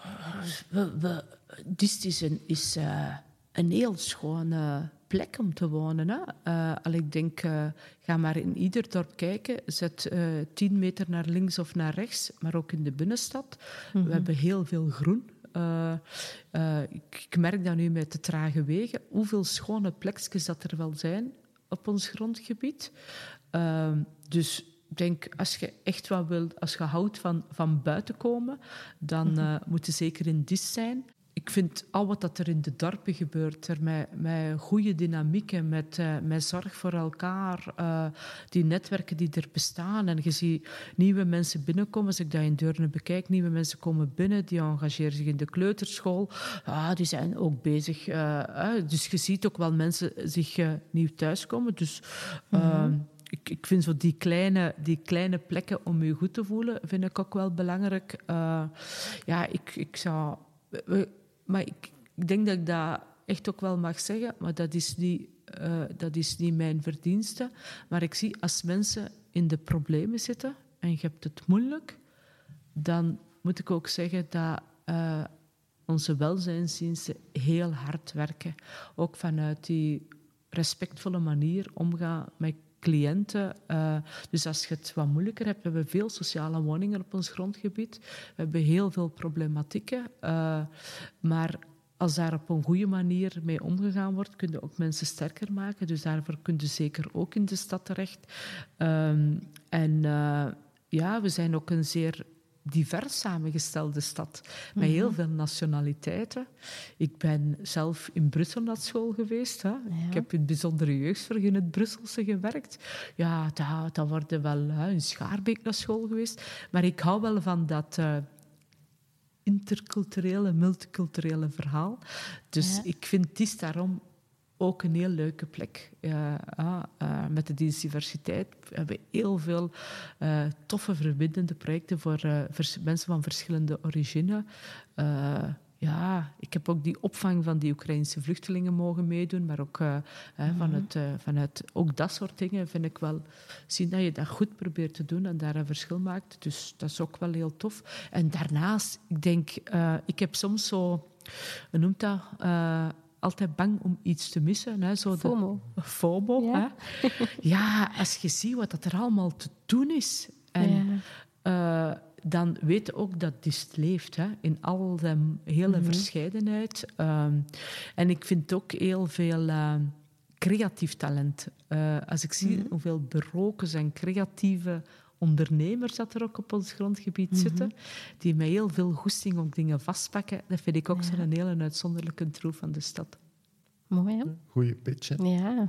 we, dit is een, is, uh, een heel schone plek om te wonen. Hè? Uh, al ik denk, uh, ga maar in ieder dorp kijken. Zet tien meter naar links of naar rechts, maar ook in de binnenstad. We mhm. hebben heel veel groen. Uh, uh, ik, ik, merk dat nu met de trage wegen, hoeveel schone plekjes dat er wel zijn op ons grondgebied. Uh, dus ik denk, als je echt wat wilt, als je houdt van, van buiten komen, dan mm moet je zeker in dis zijn ik vind al wat dat er in de dorpen gebeurt, er met, met goede dynamieken, met, uh, met zorg voor elkaar, uh, die netwerken die er bestaan. En je ziet nieuwe mensen binnenkomen, als ik dat in Deurne bekijk, nieuwe mensen komen binnen, die engageren zich in de kleuterschool, ah, die zijn ook bezig. Uh, dus je ziet ook wel mensen zich nieuw thuiskomen. Dus mm ik, ik, vind zo die kleine, die kleine plekken om je goed te voelen, vind ik ook wel belangrijk. ja, ik, ik zou maar ik, denk dat ik dat echt ook wel mag zeggen, maar dat is, niet, uh, dat is niet mijn verdienste. Maar ik zie als mensen in de problemen zitten en je hebt het moeilijk, dan moet ik ook zeggen dat uh, onze welzijnsdiensten heel hard werken. Ook vanuit die respectvolle manier omgaan met cliënten. Uh, dus als je het wat moeilijker hebt, we veel sociale woningen op ons grondgebied. We hebben heel veel problematieken. Uh, maar als daar op een goede manier mee omgegaan wordt, kun je ook mensen sterker maken. Dus daarvoor kun je zeker ook in de stad terecht. Um, en uh, ja, we zijn ook een zeer divers samengestelde stad, met heel mhm. veel nationaliteiten. Ik ben zelf in Brussel naar school geweest. Hè. Ik heb in bijzondere jeugdzorg in het Brusselse gewerkt. Ja, dat, dat worden wel hè, in Schaarbeek naar school geweest. Maar ik hou wel van dat... Uh, interculturele, multiculturele verhaal. Dus ik vind het daarom ook een heel leuke plek. Uh, uh, met de dienstdiversiteit hebben we heel veel uh, toffe verbindende projecten voor mensen van verschillende origine. ja, ik heb ook die opvang van die Oekraïnse vluchtelingen mogen meedoen, maar ook mm -hmm. vanuit, vanuit ook dat soort dingen vind ik wel zien dat je dat goed probeert te doen en daar een verschil maakt. Dus dat is ook wel heel tof. En daarnaast, ik denk, ik heb soms zo, hoe noemt dat? Altijd bang om iets te missen. Hè? Zo FOMO. FOMO, ja. Hè? (laughs) ja, als je ziet wat dat er allemaal te doen is. En, ja. uh, dan weet je ook dat dit leeft, hè? in al de hele mm verscheidenheid. Uh, en ik vind ook heel veel... Uh, creatief talent. Uh, als ik zie mm -hmm. hoeveel beroken en creatieve ondernemers dat er ook op ons grondgebied mm -hmm. zitten, die met heel veel goesting ook dingen vastpakken, dat vind ik ook ja. zo'n hele uitzonderlijke troef van de stad. Mooi, hè? Goeie pitch, hè? Ja.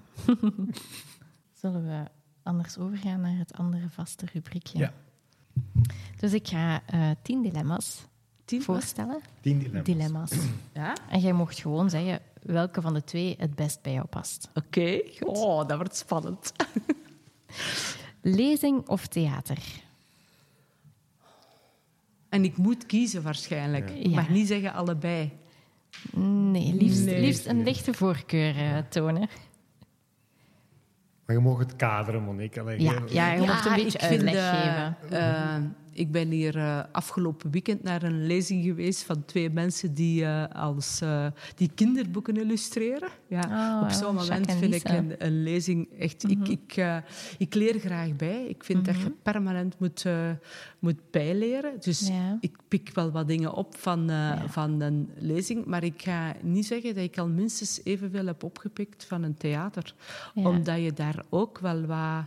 (laughs) Zullen we anders overgaan naar het andere vaste rubriekje? Ja. Dus ik ga uh, tien dilemma's tien voorstellen. Tien dilemma's. dilemma's. (clears throat) Ja? En jij mocht gewoon zeggen welke van de twee het best bij jou past. Oké, okay, oh, dat wordt spannend. (laughs) Lezing of theater? En ik moet kiezen waarschijnlijk. Ja. Ik mag niet zeggen allebei. Nee, liefst, nee. liefst een lichte voorkeur uh, tonen. Maar je mag het kaderen, Monique. Allee, ja, ja, je mag een beetje uitleg vind, geven. Uh, ik ben hier uh, afgelopen weekend naar een lezing geweest van twee mensen die, uh, als, uh, die kinderboeken illustreren. Ja, oh, op zo'n moment vind ik een, een, lezing echt... Mm -hmm. ik, ik, ik leer graag bij. Ik vind mm -hmm. dat je permanent moet, moet bijleren. Dus ja. ik pik wel wat dingen op van, ja. van een lezing. Maar ik ga niet zeggen dat ik al minstens evenveel heb opgepikt van een theater. Ja. Omdat je daar ook wel wat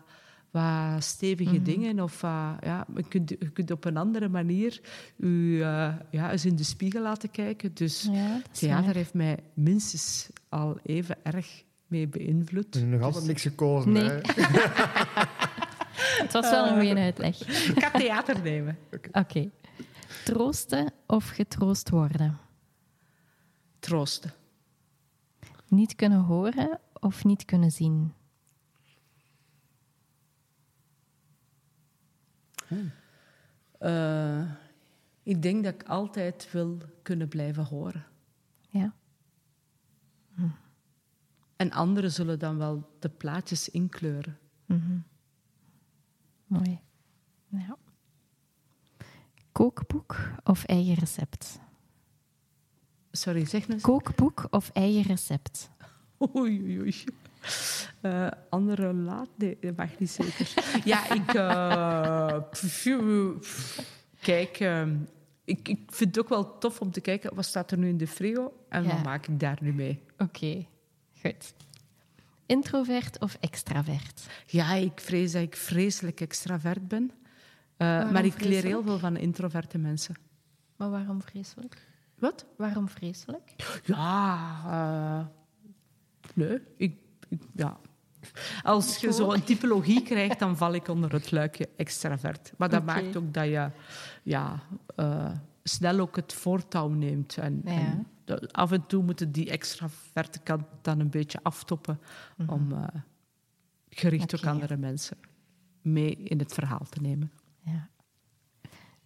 wat stevige mm -hmm. dingen. Of uh, ja, je, kunt, je kunt op een andere manier je uh, ja, eens in de spiegel laten kijken. Dus ja, theater heeft mij minstens al even erg mee beïnvloed. Er is nog altijd dus... niks gekozen. Nee. (laughs) Het was wel een goede uitleg. Ik ga theater nemen. Oké. Okay. Okay. Troosten of getroost worden? Troosten. Niet kunnen horen of niet kunnen zien? Hmm. Uh, ik denk dat ik altijd wil kunnen blijven horen. Ja. Hm. En anderen zullen dan wel de plaatjes inkleuren. Mm -hmm. Mooi. Ja. Kookboek of eigen recept? Sorry, zeg eens. Kookboek of eigen recept? (laughs) Oei, oei, oei. Uh, andere laat? Nee, dat mag niet zeker. (laughs) ja, ik... Uh, pff, kijk, uh, ik, ik vind het ook wel tof om te kijken... wat staat er nu in de frigo en ja. wat maak ik daar nu mee. Oké, okay. goed. Introvert of extravert? Ja, ik vrees dat ik vreselijk extravert ben. maar ik leer heel veel van introverte mensen. Maar waarom vreselijk? Wat? Waarom vreselijk? Ja... nee, ik ja. Als je zo een typologie krijgt, dan val ik onder het luikje extravert. Maar dat okay. maakt ook dat je ja, uh, snel ook het voortouw neemt. En, ja. en de, af en toe moeten die extraverte kant dan een beetje aftoppen mm -hmm. om uh, gericht okay. ook andere mensen mee in het verhaal te nemen. Ja.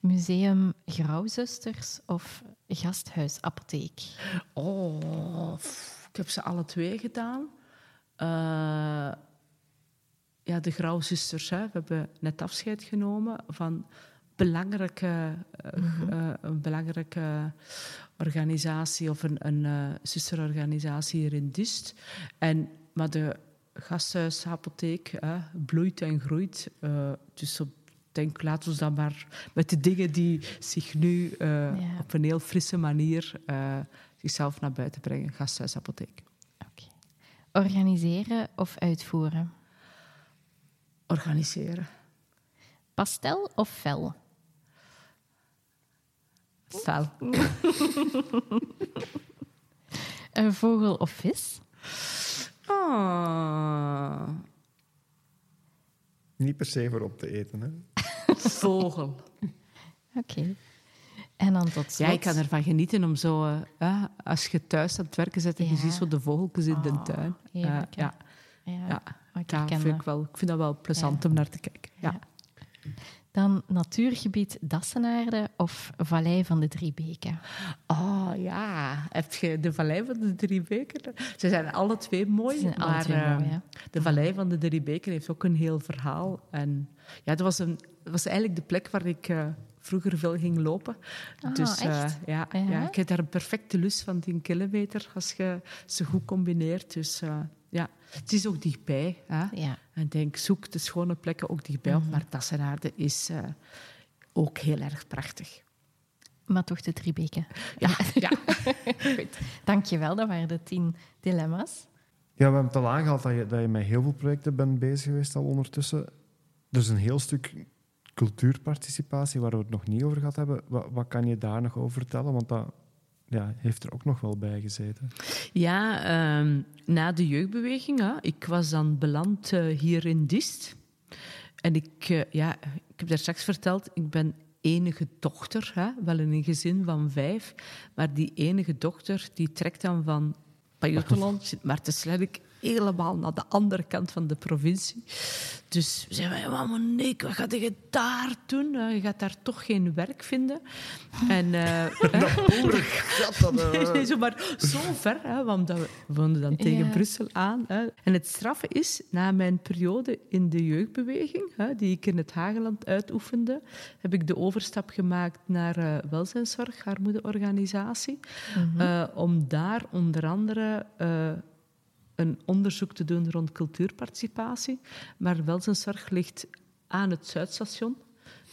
Museum Grauwzusters of Gasthuisapotheek? Oh, ik heb ze alle twee gedaan. Uh, ja, de Grauwzusters. Hè. We hebben net afscheid genomen van belangrijke, uh, mm -hmm. uh, een belangrijke organisatie of een, een uh, zusterorganisatie hier in Dist. En, maar de gasthuisapotheek bloeit en groeit. dus op, denk, laten we dan maar met de dingen die zich nu ja. op een heel frisse manier zichzelf naar buiten brengen. Gasthuisapotheek. Organiseren of uitvoeren? Organiseren. Pastel of fel? Fel. (laughs) Een vogel of vis? Oh. Niet per se voor op te eten, hè? Vogel. Oké. Okay. En dan tot slot... Ja, ik kan ervan genieten om zo... Uh, als je thuis aan het werken zit en ja. je ziet zo de vogeltjes in oh, de tuin. Uh, ja, ja. ja. Ik ja vind ik, wel, ik vind dat wel plezant om naar te kijken. Ja. Dan natuurgebied Dassenaarde of Vallei van de Drie Beken? Oh ja, heb je de Vallei van de Drie Beken? Ze zijn alle twee mooi, zijn maar alle twee uh, mooi, de Vallei van de Drie Beken heeft ook een heel verhaal. En ja, dat was, een, dat was eigenlijk de plek waar ik uh, vroeger veel ging lopen. Oh, dus uh, echt? ja, ja. ja, ik heb daar een perfecte lus van 10 kilometer als je ze goed combineert. Dus ja, het is ook dichtbij. Hè? Ja. En denk, zoek de schone plekken ook dichtbij op. Mhm. Maar Tassenaarde is uh, ook heel erg prachtig. Maar toch de drie beken. Ja, (laughs) ja. Goed. Dankjewel, dat waren de tien dilemma's. Ja, we hebben het al aangehaald dat je, dat je met heel veel projecten bent bezig geweest al ondertussen. Er is een heel stuk cultuurparticipatie waar we het nog niet over gehad hebben. Wat, wat kan je daar nog over vertellen? Want dat ja, heeft er ook nog wel bij gezeten. Ja, ehm, na de jeugdbeweging, hè, ik was dan beland uh, hier in Dist. En ik, uh, ja, ik heb daar straks verteld, ik ben enige dochter, hè, wel in een gezin van vijf. Maar die enige dochter die trekt dan van Pajottenland, Sint Maartensledek, helemaal naar de andere kant van de provincie. Dus zeiden wij, maar Nick, wat ga je daar doen? Eh, je gaat daar toch geen werk vinden. En, uh, (laughs) dat (laughs) nee, nee, zo, maar zo ver, hè, want we woonden dan tegen ja. Brussel aan. Hè. En het straffe is, na mijn periode in de jeugdbeweging, hè, die ik in het Hageland uitoefende, heb ik de overstap gemaakt naar uh, welzijnszorg, armoedeorganisatie, mm -hmm. om daar onder andere een onderzoek te doen rond cultuurparticipatie. Maar welzijnszorg ligt aan het Zuidstation.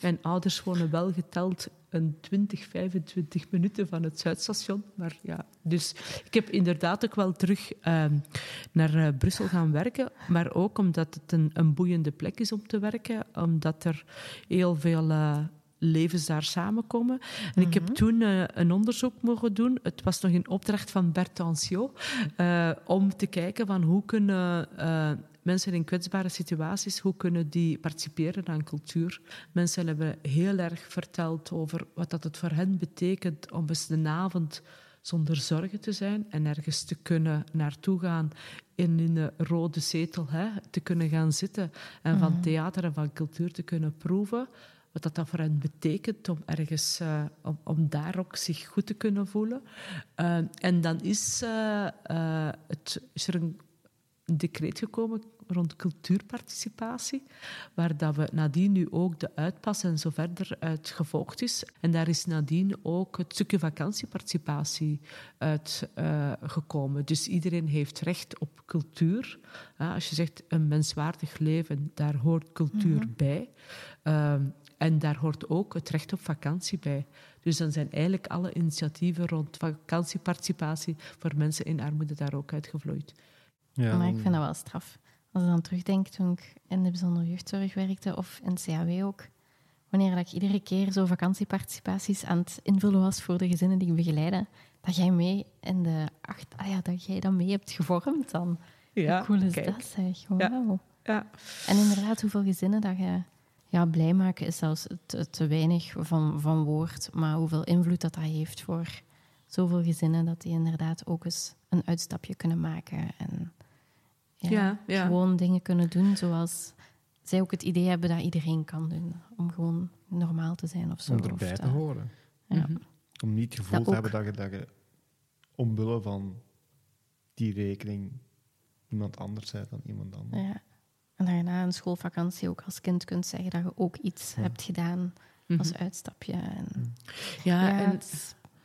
Mijn ouders wonen wel geteld een 20, 25 minuten van het Zuidstation. Maar ja, dus ik heb inderdaad ook wel terug uh, naar uh, Brussel gaan werken. Maar ook omdat het een, een, boeiende plek is om te werken. Omdat er heel veel uh, levens daar samenkomen. En ik heb mhm. toen uh, een onderzoek mogen doen. Het was nog in opdracht van Bert Anciot. Uh, om te kijken van hoe kunnen uh, mensen in kwetsbare situaties, hoe kunnen die participeren aan cultuur. Mensen hebben heel erg verteld over wat dat het voor hen betekent om eens de avond zonder zorgen te zijn en ergens te kunnen naartoe gaan in een rode zetel, hè, te kunnen gaan zitten en van mhm. theater en van cultuur te kunnen proeven wat dat, voor hen betekent om ergens uh, om, om, daar ook zich goed te kunnen voelen. Uh, en dan is, uh, het, is er een decreet gekomen rond cultuurparticipatie, waar dat we nadien nu ook de uitpas en zo verder uit gevolgd is. En daar is nadien ook het stukje vakantieparticipatie uitgekomen. Uh, dus iedereen heeft recht op cultuur. Uh, als je zegt een menswaardig leven, daar hoort cultuur mm -hmm. bij. Uh, en daar hoort ook het recht op vakantie bij. Dus dan zijn eigenlijk alle initiatieven rond vakantieparticipatie voor mensen in armoede daar ook uitgevloeid. Ja. Maar ik vind dat wel straf. Als je dan terugdenkt toen ik in de bijzondere jeugdzorg werkte of in CAW ook, wanneer ik iedere keer zo vakantieparticipaties aan het invullen was voor de gezinnen die ik begeleide, dat jij mee in de acht, ah ja, dat jij dat mee hebt gevormd dan. Ja, Hoe cool is kijk. dat zeg? Wow. Ja. ja. En inderdaad, hoeveel gezinnen dat je ja, blij maken is zelfs te, te, weinig van, van woord, maar hoeveel invloed dat dat heeft voor zoveel gezinnen, dat die inderdaad ook eens een uitstapje kunnen maken en ja, ja, gewoon dingen kunnen doen zoals zij ook het idee hebben dat iedereen kan doen, om gewoon normaal te zijn of zo. Om erbij te, horen. Ja. Mhm. Om niet het gevoel te hebben dat je, dat je omwille van die rekening iemand anders bent dan iemand anders. Ja. En dat je na een schoolvakantie ook als kind kunt zeggen dat je ook iets hebt gedaan als mhm. uitstapje. En, ja, ja,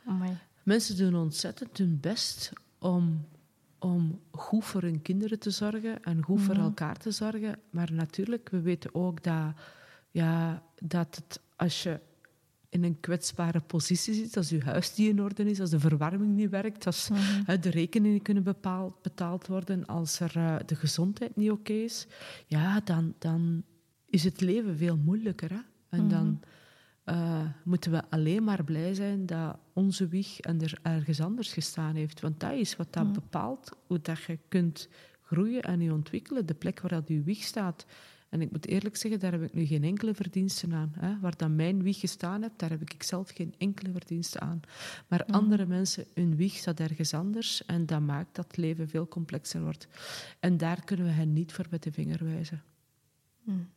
en mensen doen ontzettend hun best om, om goed voor hun kinderen te zorgen en goed voor mhm. elkaar te zorgen. Maar natuurlijk, we weten ook dat, ja, dat het, als je in een kwetsbare positie zit, als je huis niet in orde is, als de verwarming niet werkt, als mm de rekeningen kunnen bepaald, betaald worden, als er, uh, de gezondheid niet oké okay is, ja, dan, dan is het leven veel moeilijker. Hè? En dan uh, moeten we alleen maar blij zijn dat onze wieg en er ergens anders gestaan heeft. Want dat is wat dat bepaalt hoe dat je kunt groeien en je ontwikkelen. De plek waar dat je wieg staat en ik moet eerlijk zeggen, daar heb ik nu geen enkele verdiensten aan. Hè. Waar dan mijn wieg gestaan hebt, daar heb ik zelf geen enkele verdiensten aan. Maar mm. andere mensen, hun wieg staat ergens anders en dat maakt dat het leven veel complexer wordt. En daar kunnen we hen niet voor met de vinger wijzen. Mm.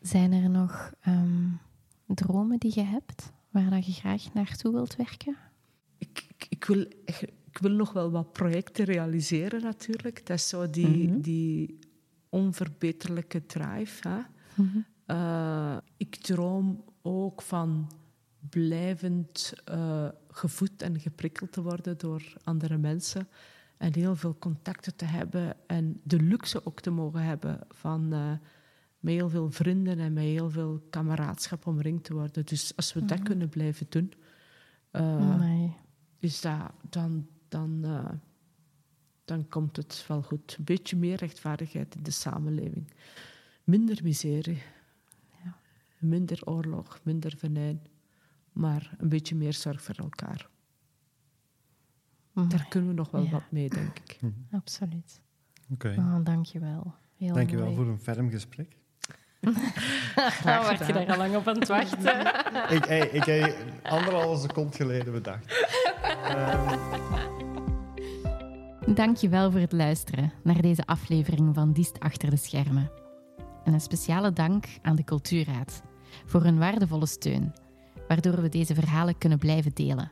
Zijn er nog um, dromen die je hebt, waar dat je graag naartoe wilt werken? Ik, ik, ik wil, ik wil nog wel wat projecten realiseren natuurlijk. Dat is zo die... Mm -hmm. die onverbeterlijke drive. Hè? Mhm. Uh, ik droom ook van blijvend uh, gevoed en geprikkeld te worden door andere mensen. En heel veel contacten te hebben en de luxe ook te mogen hebben van uh, met heel veel vrienden en met heel veel kameraadschap omringd te worden. Dus als we dat mhm. kunnen blijven doen, is dat, dan, dan, dan komt het wel goed. Een beetje meer rechtvaardigheid in de samenleving. Minder miserie. Ja. Minder oorlog, minder venijn. Maar een beetje meer zorg voor elkaar. Daar kunnen we nog wel wat mee, denk ik. Hm. Absoluut. Oké. Okay. Oh, dank je wel. Heel dank je wel voor een ferm gesprek. (laughs) Graag werd je daar al lang op aan het wachten. ik, hey, ik heb anderhalve seconde geleden bedacht. Um... (laughs) Dank je wel voor het luisteren naar deze aflevering van Diest Achter de Schermen. En een speciale dank aan de Cultuurraad voor hun waardevolle steun, waardoor we deze verhalen kunnen blijven delen.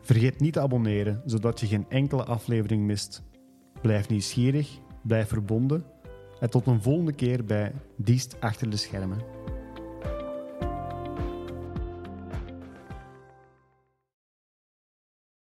Vergeet niet te abonneren, zodat je geen enkele aflevering mist. Blijf nieuwsgierig, blijf verbonden en tot een volgende keer bij Diest Achter de Schermen.